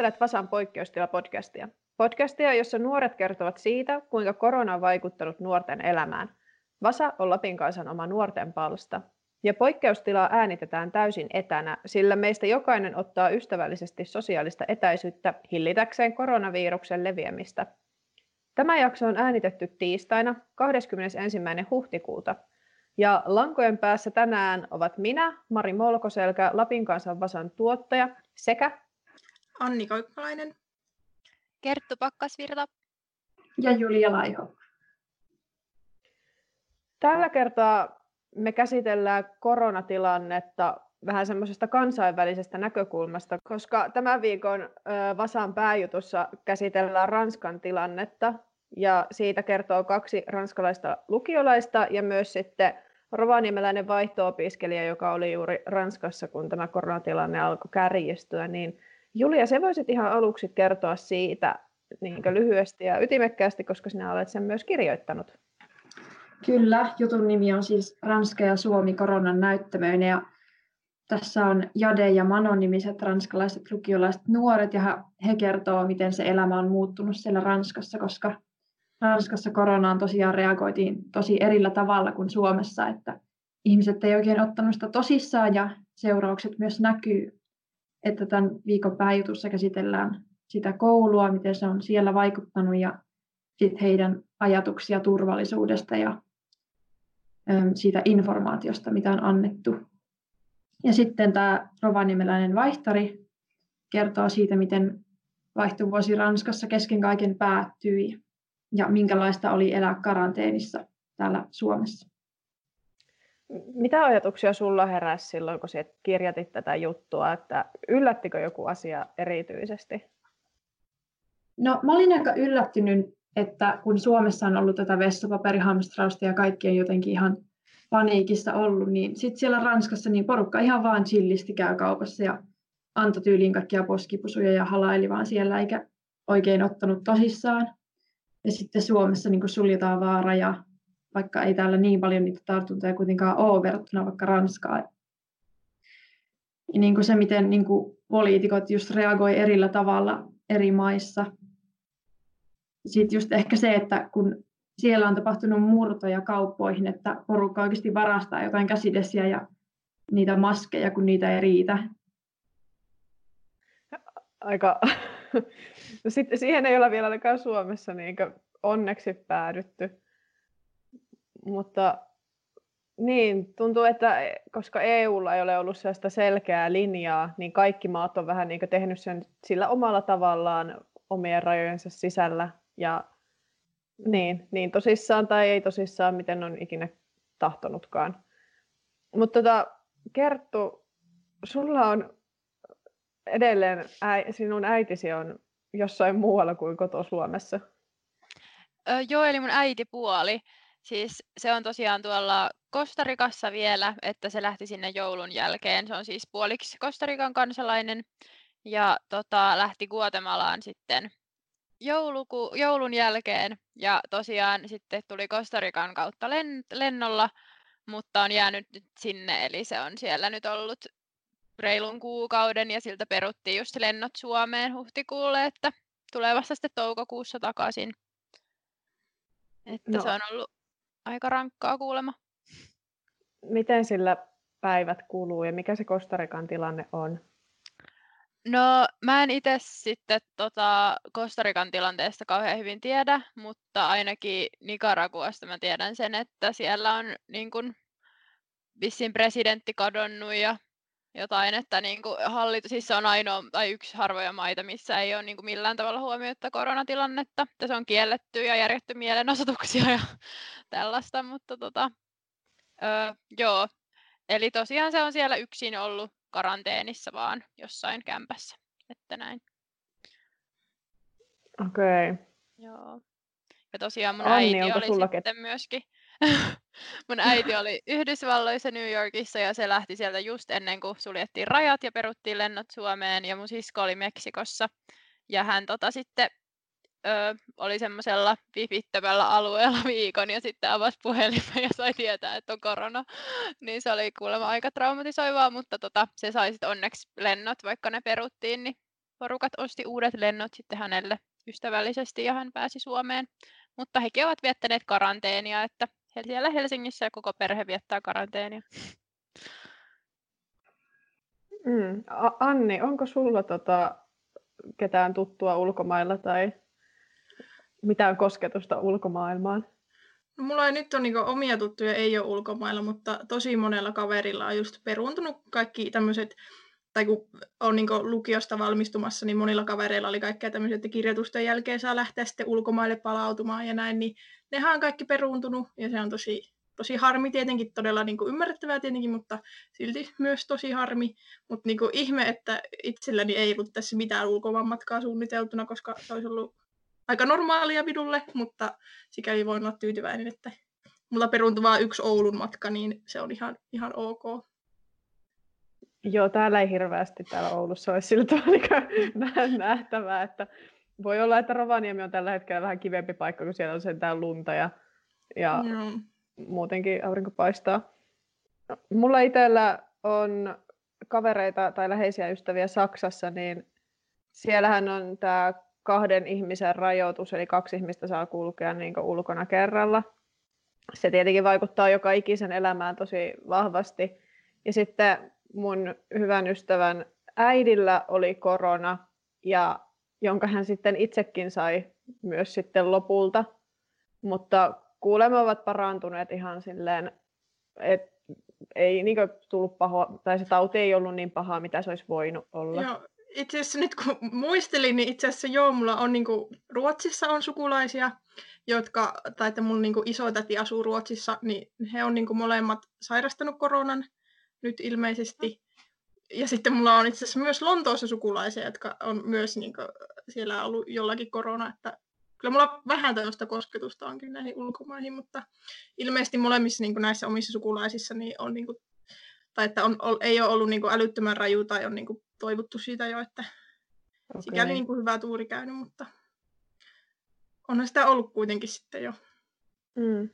Kuuntelet Vasan poikkeustila-podcastia. Podcastia, jossa nuoret kertovat siitä, kuinka korona on vaikuttanut nuorten elämään. Vasa on Lapin kansan oma nuorten palsta. Ja poikkeustilaa äänitetään täysin etänä, sillä meistä jokainen ottaa ystävällisesti sosiaalista etäisyyttä hillitäkseen koronaviruksen leviämistä. Tämä jakso on äänitetty tiistaina 21. huhtikuuta. Ja lankojen päässä tänään ovat minä, Mari Molkoselkä, Lapin kansan Vasan tuottaja, sekä Anni Koikkalainen, Kerttu Pakkasvirta ja Julia Laiho. Tällä kertaa me käsitellään koronatilannetta vähän semmoisesta kansainvälisestä näkökulmasta, koska tämän viikon Vasan pääjutussa käsitellään Ranskan tilannetta ja siitä kertoo kaksi ranskalaista lukiolaista ja myös sitten rovaniemeläinen vaihto-opiskelija, joka oli juuri Ranskassa, kun tämä koronatilanne alkoi kärjistyä, niin Julia, se voisit ihan aluksi kertoa siitä niin lyhyesti ja ytimekkäästi, koska sinä olet sen myös kirjoittanut. Kyllä, jutun nimi on siis Ranska ja Suomi koronan näyttämöinen ja tässä on Jade ja Manon nimiset ranskalaiset lukiolaiset nuoret ja he kertoo, miten se elämä on muuttunut siellä Ranskassa, koska Ranskassa koronaan tosiaan reagoitiin tosi erillä tavalla kuin Suomessa, että ihmiset ei oikein ottanut sitä tosissaan ja seuraukset myös näkyy, että tämän viikon pääjutussa käsitellään sitä koulua, miten se on siellä vaikuttanut ja sit heidän ajatuksia turvallisuudesta ja siitä informaatiosta, mitä on annettu. Ja sitten tämä rovaniemeläinen vaihtari kertoo siitä, miten vaihtovuosi Ranskassa kesken kaiken päättyi ja minkälaista oli elää karanteenissa täällä Suomessa. Mitä ajatuksia sulla heräsi silloin, kun kirjoitit tätä juttua, että yllättikö joku asia erityisesti? No mä olin aika yllättynyt, että kun Suomessa on ollut tätä vessapaperihamstrausta ja kaikki on jotenkin ihan paniikissa ollut, niin sitten siellä Ranskassa niin porukka ihan vaan chillisti käy kaupassa ja antoi tyyliin kaikkia poskipusuja ja halaili vaan siellä eikä oikein ottanut tosissaan. Ja sitten Suomessa niin suljetaan vaan raja, vaikka ei täällä niin paljon niitä tartuntoja kuitenkaan ole verrattuna vaikka Ranskaan. Ja niin kuin se, miten niin kuin poliitikot just reagoi erillä tavalla eri maissa. Sitten just ehkä se, että kun siellä on tapahtunut murtoja kauppoihin, että porukka oikeasti varastaa jotain käsidesiä ja niitä maskeja, kun niitä ei riitä. Aika No sitten siihen ei olla vielä ainakaan Suomessa niin onneksi päädytty. Mutta niin, tuntuu, että koska EUlla ei ole ollut sellaista selkeää linjaa, niin kaikki maat on vähän niin tehnyt sen sillä omalla tavallaan omien rajojensa sisällä. Ja niin, niin tosissaan tai ei tosissaan, miten on ikinä tahtonutkaan. Mutta tota, Kerttu, sulla on edelleen äi, sinun äitisi on jossain muualla kuin koto Suomessa? Öö, joo, eli mun äitipuoli. Siis se on tosiaan tuolla Kostarikassa vielä, että se lähti sinne joulun jälkeen. Se on siis puoliksi Kostarikan kansalainen ja tota, lähti Guatemalaan sitten jouluku, joulun jälkeen. Ja tosiaan sitten tuli Kostarikan kautta len, lennolla, mutta on jäänyt nyt sinne, eli se on siellä nyt ollut reilun kuukauden ja siltä peruttiin just lennot Suomeen huhtikuulle, että tulee vasta sitten toukokuussa takaisin. Että no. se on ollut aika rankkaa kuulema. Miten sillä päivät kuluu ja mikä se Kostarikan tilanne on? No mä en itse sitten tota, Kostarikan tilanteesta kauhean hyvin tiedä, mutta ainakin Nicaraguasta mä tiedän sen, että siellä on niin kun, vissiin presidentti kadonnut ja jotain, että niin kuin hallitus, siis se on ainoa tai yksi harvoja maita, missä ei ole niin kuin millään tavalla huomioita koronatilannetta. Että se on kielletty ja järjetty mielenosoituksia ja tällaista, mutta tota, öö, joo. Eli tosiaan se on siellä yksin ollut karanteenissa vaan jossain kämpässä, että näin. Okei. Okay. Joo. Ja tosiaan mun Anni, äiti oli sitten myöskin Mun äiti oli Yhdysvalloissa New Yorkissa ja se lähti sieltä just ennen kuin suljettiin rajat ja peruttiin lennot Suomeen ja mun sisko oli Meksikossa. Ja hän tota sitten ö, oli semmoisella vivittömällä alueella viikon ja sitten avasi puhelimen ja sai tietää, että on korona. Niin se oli kuulemma aika traumatisoivaa, mutta tota, se sai sitten onneksi lennot, vaikka ne peruttiin, niin porukat osti uudet lennot sitten hänelle ystävällisesti ja hän pääsi Suomeen. Mutta hekin ovat viettäneet karanteenia, että siellä Helsingissä ja koko perhe viettää karanteenia. Mm. Anni, onko sulla tota, ketään tuttua ulkomailla tai mitään kosketusta ulkomaailmaan? No, mulla ei nyt on niin omia tuttuja, ei ole ulkomailla, mutta tosi monella kaverilla on just peruuntunut kaikki tämmöiset, tai kun on niin lukiosta valmistumassa, niin monilla kavereilla oli kaikkea tämmöisiä, että kirjoitusten jälkeen saa lähteä sitten ulkomaille palautumaan ja näin, niin nehän on kaikki peruuntunut, ja se on tosi, tosi harmi tietenkin, todella niin ymmärrettävää tietenkin, mutta silti myös tosi harmi. Mutta niin ihme, että itselläni ei ollut tässä mitään ulkomaanmatkaa suunniteltuna, koska se olisi ollut aika normaalia minulle, mutta sikäli voin olla tyytyväinen, että mulla peruuntui vain yksi Oulun matka, niin se on ihan, ihan ok. Joo, täällä ei hirveästi täällä Oulussa olisi sillä tavalla nähtävää, että voi olla, että Rovaniemi on tällä hetkellä vähän kivempi paikka, kun siellä on sentään lunta ja, ja no. muutenkin aurinko paistaa. Mulla itsellä on kavereita tai läheisiä ystäviä Saksassa, niin siellähän on tämä kahden ihmisen rajoitus, eli kaksi ihmistä saa kulkea niin ulkona kerralla. Se tietenkin vaikuttaa joka ikisen elämään tosi vahvasti. Ja sitten mun hyvän ystävän äidillä oli korona, ja jonka hän sitten itsekin sai myös sitten lopulta. Mutta kuulemma ovat parantuneet ihan silleen, että ei niin tullut paho, tai se tauti ei ollut niin pahaa, mitä se olisi voinut olla. Joo, itse asiassa nyt kun muistelin, niin itse asiassa joo, mulla on niin kuin, Ruotsissa on sukulaisia, jotka, tai että mun niin isotäti asuu Ruotsissa, niin he on niin kuin, molemmat sairastanut koronan nyt ilmeisesti. Ja sitten mulla on itse asiassa myös Lontoossa sukulaisia, jotka on myös niin kuin, siellä ollut jollakin korona, että kyllä mulla vähän tällaista kosketusta onkin näihin ulkomaihin, mutta ilmeisesti molemmissa niin kuin näissä omissa sukulaisissa niin on niin kuin, tai että on, ei ole ollut niin kuin älyttömän raju tai on niin kuin toivottu siitä jo, että okay. sikäli niin kuin hyvä tuuri käynyt, mutta onhan sitä ollut kuitenkin sitten jo. Mm.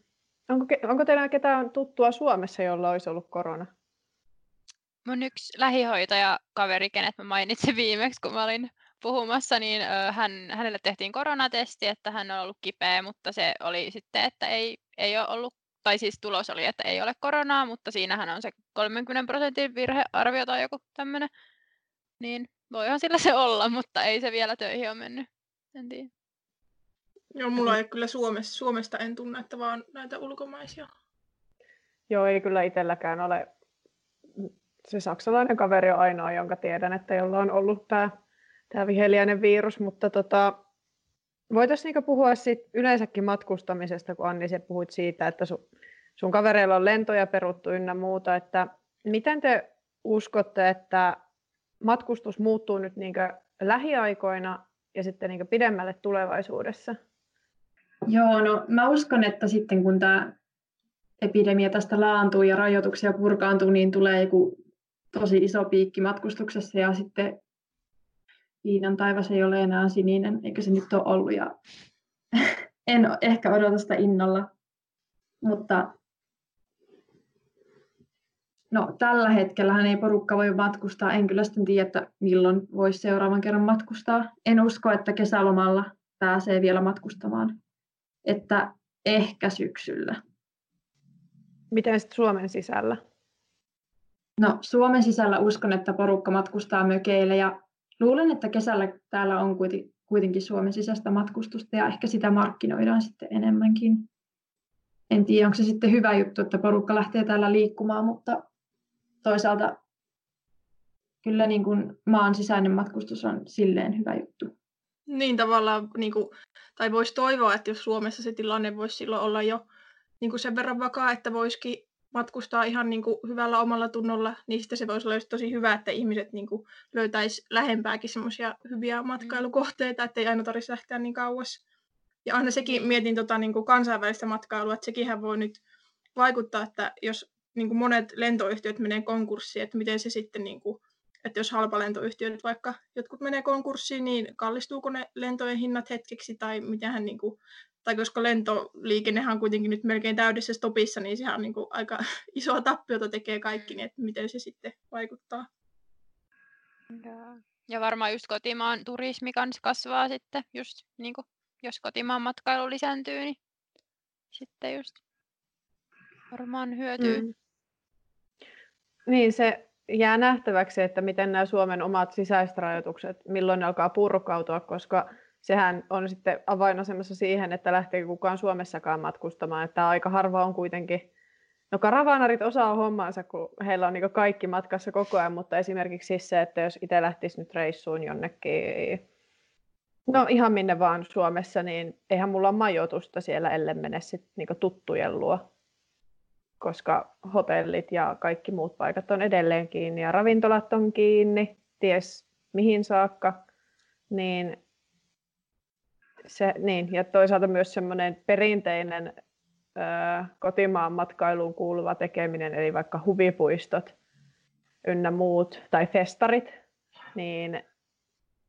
Onko, onko teillä ketään tuttua Suomessa, jolla olisi ollut korona? Mun yksi lähihoitaja kaveri, kenet mä mainitsin viimeksi, kun mä olin puhumassa, niin hän, hänelle tehtiin koronatesti, että hän on ollut kipeä, mutta se oli sitten, että ei, ei ole ollut, tai siis tulos oli, että ei ole koronaa, mutta siinähän on se 30 prosentin virhearvio tai joku tämmöinen. Niin voihan sillä se olla, mutta ei se vielä töihin ole mennyt. En tiedä. Joo, mulla ei kyllä Suomesta, Suomesta en tunne, että vaan näitä ulkomaisia. Joo, ei kyllä itselläkään ole. Se saksalainen kaveri on ainoa, jonka tiedän, että jolla on ollut tämä, tämä viheliäinen virus, mutta tota, voitaisiin niinku puhua siitä yleensäkin matkustamisesta, kun Anni, se puhuit siitä, että sun, sun kavereilla on lentoja peruttu ynnä muuta, että miten te uskotte, että matkustus muuttuu nyt niin lähiaikoina ja sitten niin pidemmälle tulevaisuudessa? Joo, no mä uskon, että sitten kun tämä epidemia tästä laantuu ja rajoituksia purkaantuu, niin tulee joku tosi iso piikki matkustuksessa ja sitten Kiinan taivas ei ole enää sininen, eikä se nyt ole ollut ja en ehkä odota sitä innolla. Mutta No tällä hetkellä ei porukka voi matkustaa. En kyllä sitten tiedä, että milloin voisi seuraavan kerran matkustaa. En usko, että kesälomalla pääsee vielä matkustamaan. Että ehkä syksyllä. Miten sitten Suomen sisällä? No Suomen sisällä uskon, että porukka matkustaa mökeille ja luulen, että kesällä täällä on kuitenkin Suomen sisäistä matkustusta ja ehkä sitä markkinoidaan sitten enemmänkin. En tiedä, onko se sitten hyvä juttu, että porukka lähtee täällä liikkumaan, mutta toisaalta kyllä niin kuin maan sisäinen matkustus on silleen hyvä juttu. Niin tavallaan, niin kuin, tai voisi toivoa, että jos Suomessa se tilanne voisi silloin olla jo niin kuin sen verran vakaa, että voisikin matkustaa ihan niin kuin hyvällä omalla tunnolla, niin sitten se voisi olla tosi hyvä, että ihmiset niin kuin löytäisi lähempääkin semmoisia hyviä matkailukohteita, ettei aina tarvitsisi lähteä niin kauas. Ja aina sekin mietin tota, niin kuin kansainvälistä matkailua, että sekinhän voi nyt vaikuttaa, että jos niin kuin monet lentoyhtiöt menee konkurssiin, että miten se sitten, niin kuin, että jos halpalentoyhtiöt vaikka jotkut menee konkurssiin, niin kallistuuko ne lentojen hinnat hetkeksi tai mitenhän, niin kuin, tai koska lentoliikennehän on kuitenkin nyt melkein täydessä stopissa, niin sehän on niin kuin aika isoa tappiota tekee kaikki, niin että miten se sitten vaikuttaa. Ja varmaan just kotimaan turismi kanssa kasvaa sitten, just niin kuin, jos kotimaan matkailu lisääntyy, niin sitten just varmaan hyötyy. Mm. Niin, se jää nähtäväksi, että miten nämä Suomen omat sisäiset rajoitukset, milloin ne alkaa purkautua, koska sehän on sitten avainasemassa siihen, että lähtee kukaan Suomessakaan matkustamaan. Että aika harva on kuitenkin, no karavaanarit osaa hommansa, kun heillä on niin kaikki matkassa koko ajan, mutta esimerkiksi siis se, että jos itse lähtisi nyt reissuun jonnekin, no ihan minne vaan Suomessa, niin eihän mulla ole majoitusta siellä, ellei mene sitten niin tuttujen luo koska hotellit ja kaikki muut paikat on edelleen kiinni ja ravintolat on kiinni, ties mihin saakka, niin, se, niin ja toisaalta myös semmoinen perinteinen ö, kotimaan matkailuun kuuluva tekeminen, eli vaikka huvipuistot ynnä muut, tai festarit, niin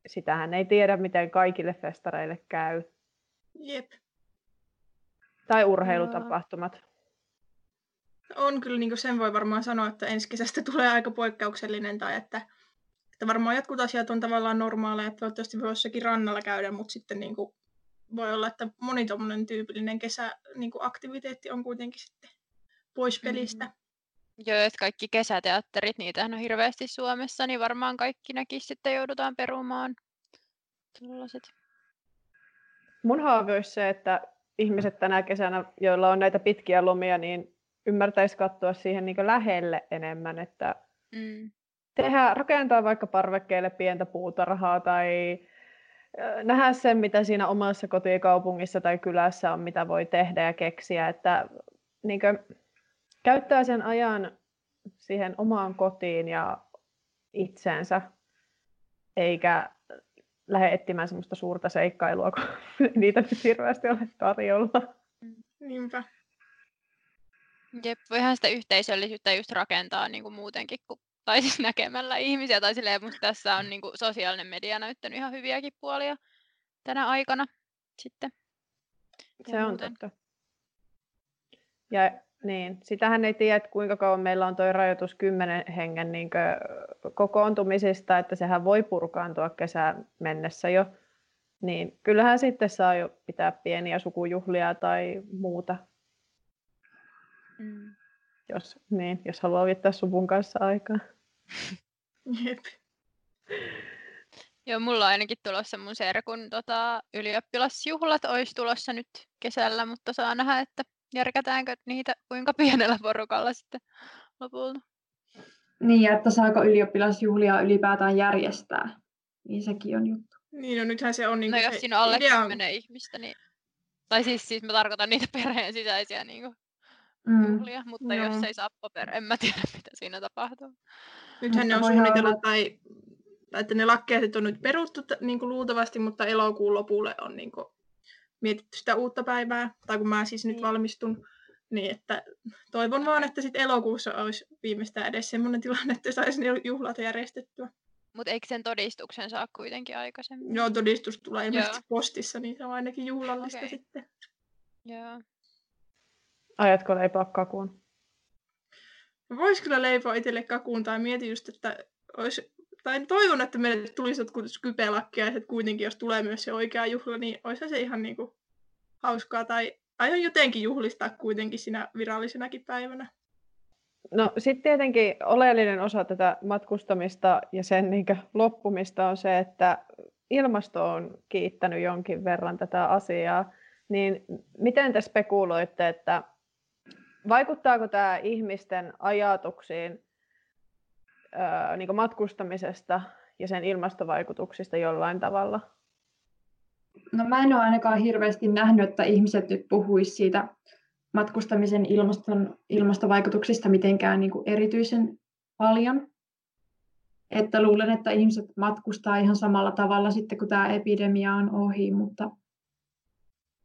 sitähän ei tiedä, miten kaikille festareille käy. Jep. Tai urheilutapahtumat on kyllä niin sen voi varmaan sanoa, että ensi kesästä tulee aika poikkeuksellinen tai että, että varmaan jotkut asiat on tavallaan normaaleja, että toivottavasti voi jossakin rannalla käydä, mutta sitten niin kuin voi olla, että moni tuommoinen tyypillinen kesäaktiviteetti niin on kuitenkin sitten pois mm-hmm. pelistä. Mm. Joo, että kaikki kesäteatterit, niitä on hirveästi Suomessa, niin varmaan kaikki näkin sitten joudutaan perumaan. Tuollaiset. Mun haave olisi se, että ihmiset tänä kesänä, joilla on näitä pitkiä lomia, niin ymmärtäisi katsoa siihen niin lähelle enemmän, että mm. tehdä, rakentaa vaikka parvekkeelle pientä puutarhaa tai nähdä sen, mitä siinä omassa kotikaupungissa tai kylässä on, mitä voi tehdä ja keksiä, että niin kuin, käyttää sen ajan siihen omaan kotiin ja itseensä, eikä lähde etsimään semmoista suurta seikkailua, kun niitä nyt hirveästi ole tarjolla. Niinpä. Jep, voihan sitä yhteisöllisyyttä just rakentaa niin kuin muutenkin, kuin, tai siis näkemällä ihmisiä, tai silleen, mutta tässä on niin kuin, sosiaalinen media näyttänyt ihan hyviäkin puolia tänä aikana sitten. Se on muuten. totta. Ja niin, sitähän ei tiedä, että kuinka kauan meillä on tuo rajoitus kymmenen hengen niin kokoontumisista, että sehän voi purkaantua kesään mennessä jo. Niin kyllähän sitten saa jo pitää pieniä sukujuhlia tai muuta Mm. Jos, niin, jos haluaa viettää suvun kanssa aikaa. Jep. Joo, mulla on ainakin tulossa mun serkun tota, ylioppilasjuhlat olisi tulossa nyt kesällä, mutta saa nähdä, että järkätäänkö niitä kuinka pienellä porukalla sitten lopulta. Niin, että saako ylioppilasjuhlia ylipäätään järjestää. Niin sekin on juttu. Niin, no nythän se on niin No jos siinä on alle idea... 10 ihmistä, niin... Tai siis, siis mä tarkoitan niitä perheen sisäisiä niin kuin mm. juhlia, mutta Joo. jos ei saa paper, en mä tiedä mitä siinä tapahtuu. Nythän ne on suunnitellut, olla... tai, tai että ne lakkeet on nyt peruttu niin kuin luultavasti, mutta elokuun lopulle on niin kuin, mietitty sitä uutta päivää, tai kun mä siis nyt niin. valmistun, niin että toivon vaan, että sitten elokuussa olisi viimeistään edes sellainen tilanne, että saisi ne juhlat järjestettyä. Mutta eikö sen todistuksen saa kuitenkin aikaisemmin? Joo, todistus tulee ilmeisesti postissa, niin se on ainakin juhlallista okay. sitten. Joo. Ajatko leipoa kakuun? Voisi kyllä leipoa itselle kakuun tai mieti just, että olisi, tai toivon, että meille tulisi jotkut skypelakkiaiset kuitenkin, jos tulee myös se oikea juhla, niin olisi se ihan niinku hauskaa tai aion jotenkin juhlistaa kuitenkin siinä virallisenakin päivänä. No sitten tietenkin oleellinen osa tätä matkustamista ja sen niin loppumista on se, että ilmasto on kiittänyt jonkin verran tätä asiaa. Niin miten te spekuloitte, että vaikuttaako tämä ihmisten ajatuksiin ää, niin matkustamisesta ja sen ilmastovaikutuksista jollain tavalla? No mä en ole ainakaan hirveästi nähnyt, että ihmiset nyt puhuisi siitä matkustamisen ilmaston, ilmastovaikutuksista mitenkään niin kuin erityisen paljon. Että luulen, että ihmiset matkustaa ihan samalla tavalla sitten, kun tämä epidemia on ohi, mutta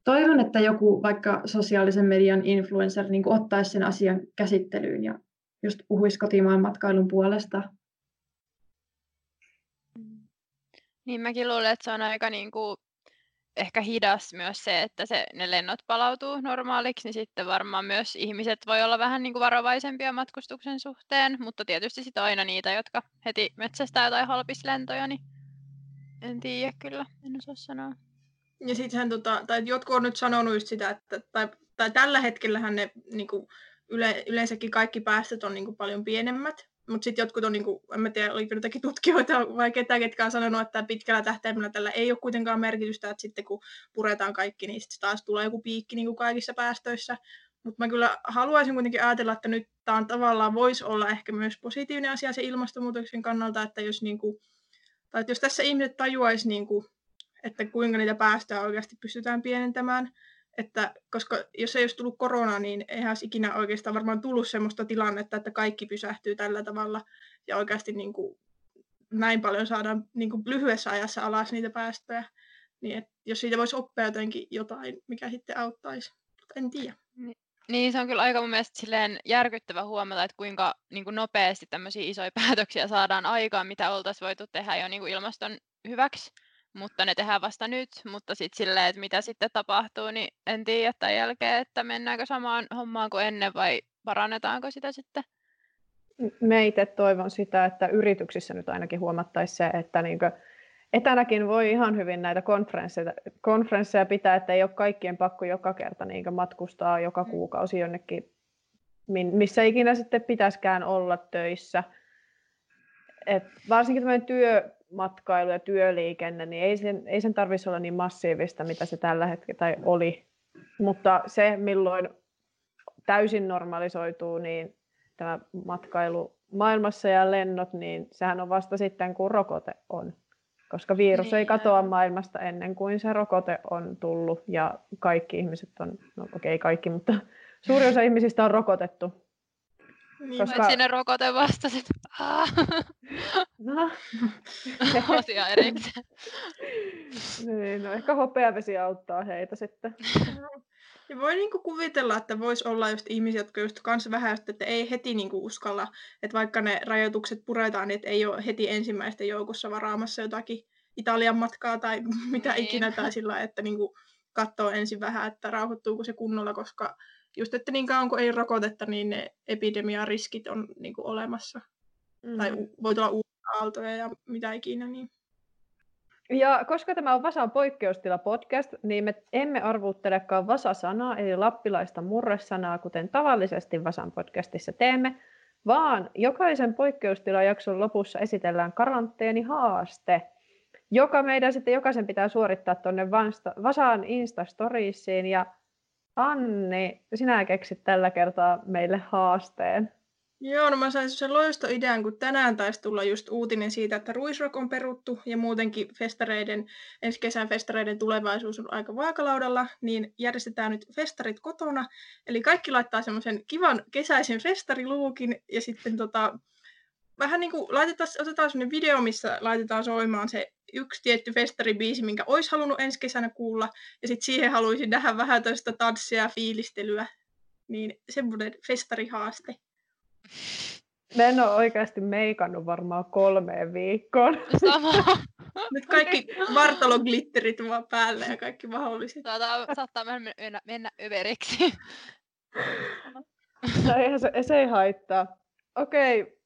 toivon, että joku vaikka sosiaalisen median influencer niin ottaisi sen asian käsittelyyn ja just puhuisi kotimaan matkailun puolesta. Niin mäkin luulen, että se on aika niin kuin, ehkä hidas myös se, että se, ne lennot palautuu normaaliksi, niin sitten varmaan myös ihmiset voi olla vähän niin kuin varovaisempia matkustuksen suhteen, mutta tietysti sitten aina niitä, jotka heti metsästää jotain halpislentoja, niin en tiedä kyllä, en osaa sanoa. Ja sittenhän, tota, tai jotkut on nyt sanonut just sitä, että tai, tai tällä hetkellähän ne niin kuin, yle, yleensäkin kaikki päästöt on niin kuin, paljon pienemmät, mutta sitten jotkut on, niin kuin, en mä tiedä, oliko jotakin tutkijoita vai ketään, ketkä on sanonut, että pitkällä tähtäimellä tällä ei ole kuitenkaan merkitystä, että sitten kun puretaan kaikki, niin sitten taas tulee joku piikki niin kuin kaikissa päästöissä. Mutta mä kyllä haluaisin kuitenkin ajatella, että nyt tämä tavallaan voisi olla ehkä myös positiivinen asia se ilmastonmuutoksen kannalta, että jos, niin kuin, tai että jos tässä ihmiset tajuaisi, niin kuin, että kuinka niitä päästöjä oikeasti pystytään pienentämään, että koska jos ei olisi tullut korona, niin eihän olisi ikinä oikeastaan varmaan tullut sellaista tilannetta, että kaikki pysähtyy tällä tavalla ja oikeasti niin kuin näin paljon saadaan niin kuin lyhyessä ajassa alas niitä päästöjä. Niin että jos siitä voisi oppia jotenkin jotain, mikä sitten auttaisi. En tiedä. Niin, se on kyllä aika mun mielestä silleen järkyttävä huomata, että kuinka niin kuin nopeasti tämmöisiä isoja päätöksiä saadaan aikaan, mitä oltaisiin voitu tehdä jo niin kuin ilmaston hyväksi mutta ne tehdään vasta nyt, mutta sitten silleen, että mitä sitten tapahtuu, niin en tiedä tämän jälkeen, että mennäänkö samaan hommaan kuin ennen vai parannetaanko sitä sitten. Me itse toivon sitä, että yrityksissä nyt ainakin huomattaisiin se, että niinkö etänäkin voi ihan hyvin näitä konferensseja, konferensseja pitää, että ei ole kaikkien pakko joka kerta niinkö matkustaa joka mm. kuukausi jonnekin, missä ikinä sitten pitäisikään olla töissä. Et varsinkin tämmöinen työ, matkailu ja työliikenne, niin ei sen, ei sen tarvitsisi olla niin massiivista, mitä se tällä hetkellä tai oli. Mutta se, milloin täysin normalisoituu, niin tämä matkailu maailmassa ja lennot, niin sehän on vasta sitten, kun rokote on. Koska virus niin, ei katoa maailmasta ennen kuin se rokote on tullut ja kaikki ihmiset on, no okei okay, kaikki, mutta suuri osa ihmisistä on rokotettu. Niin, koska... sinne rokote vastasit. No. Asia erikseen. niin, no ehkä hopeavesi auttaa heitä sitten. Ja voi niinku kuvitella, että voisi olla just ihmisiä, jotka just kanssa vähän, että ei heti niinku uskalla, että vaikka ne rajoitukset puretaan, niin että ei ole heti ensimmäisten joukossa varaamassa jotakin Italian matkaa tai mitä niin. ikinä, tai sillä että niinku katsoo ensin vähän, että rauhoittuuko se kunnolla, koska just, että niin kauan kuin ei rokotetta, niin ne epidemiariskit on niin kuin olemassa. Mm. Tai voi tulla uusia aaltoja ja mitä ikinä. Niin. Ja koska tämä on Vasan poikkeustila podcast, niin me emme arvuuttelekaan Vasa-sanaa, eli lappilaista murresanaa, kuten tavallisesti Vasan podcastissa teemme, vaan jokaisen poikkeustilajakson lopussa esitellään karanteenihaaste, joka meidän sitten jokaisen pitää suorittaa tuonne Vasan Instastoriesiin, ja Anni, sinä keksit tällä kertaa meille haasteen. Joo, no mä sain sen loistoidean, kun tänään taisi tulla just uutinen siitä, että Ruisrock on peruttu ja muutenkin festareiden, ensi kesän festareiden tulevaisuus on aika vaakalaudalla, niin järjestetään nyt festarit kotona. Eli kaikki laittaa semmoisen kivan kesäisen festariluukin ja sitten tota, vähän niin kuin laitetaan, otetaan sellainen video, missä laitetaan soimaan se yksi tietty festaribiisi, minkä olisi halunnut ensi kesänä kuulla, ja sitten siihen haluaisin nähdä vähän tästä tanssia ja fiilistelyä. Niin semmoinen festarihaaste. Mä en ole oikeasti meikannut varmaan kolmeen viikkoon. Sama. Nyt kaikki vartaloglitterit vaan päälle ja kaikki mahdolliset. Saattaa, saattaa mennä, mennä överiksi. No eihän se, se ei haittaa. Okei,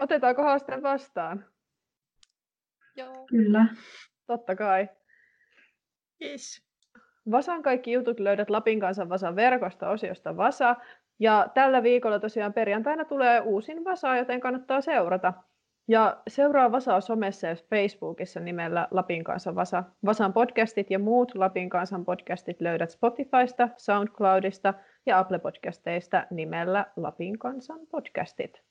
Otetaanko haasteen vastaan? Joo. Kyllä. Totta kai. Yes. Vasan kaikki jutut löydät Lapin kanssa Vasan verkosta osiosta Vasa. Ja tällä viikolla tosiaan perjantaina tulee uusin Vasa, joten kannattaa seurata. Ja seuraa Vasaa somessa ja Facebookissa nimellä Lapin kanssa Vasa. Vasan podcastit ja muut Lapin kansan podcastit löydät Spotifysta, SoundCloudista ja Apple Podcasteista nimellä Lapin kansan podcastit.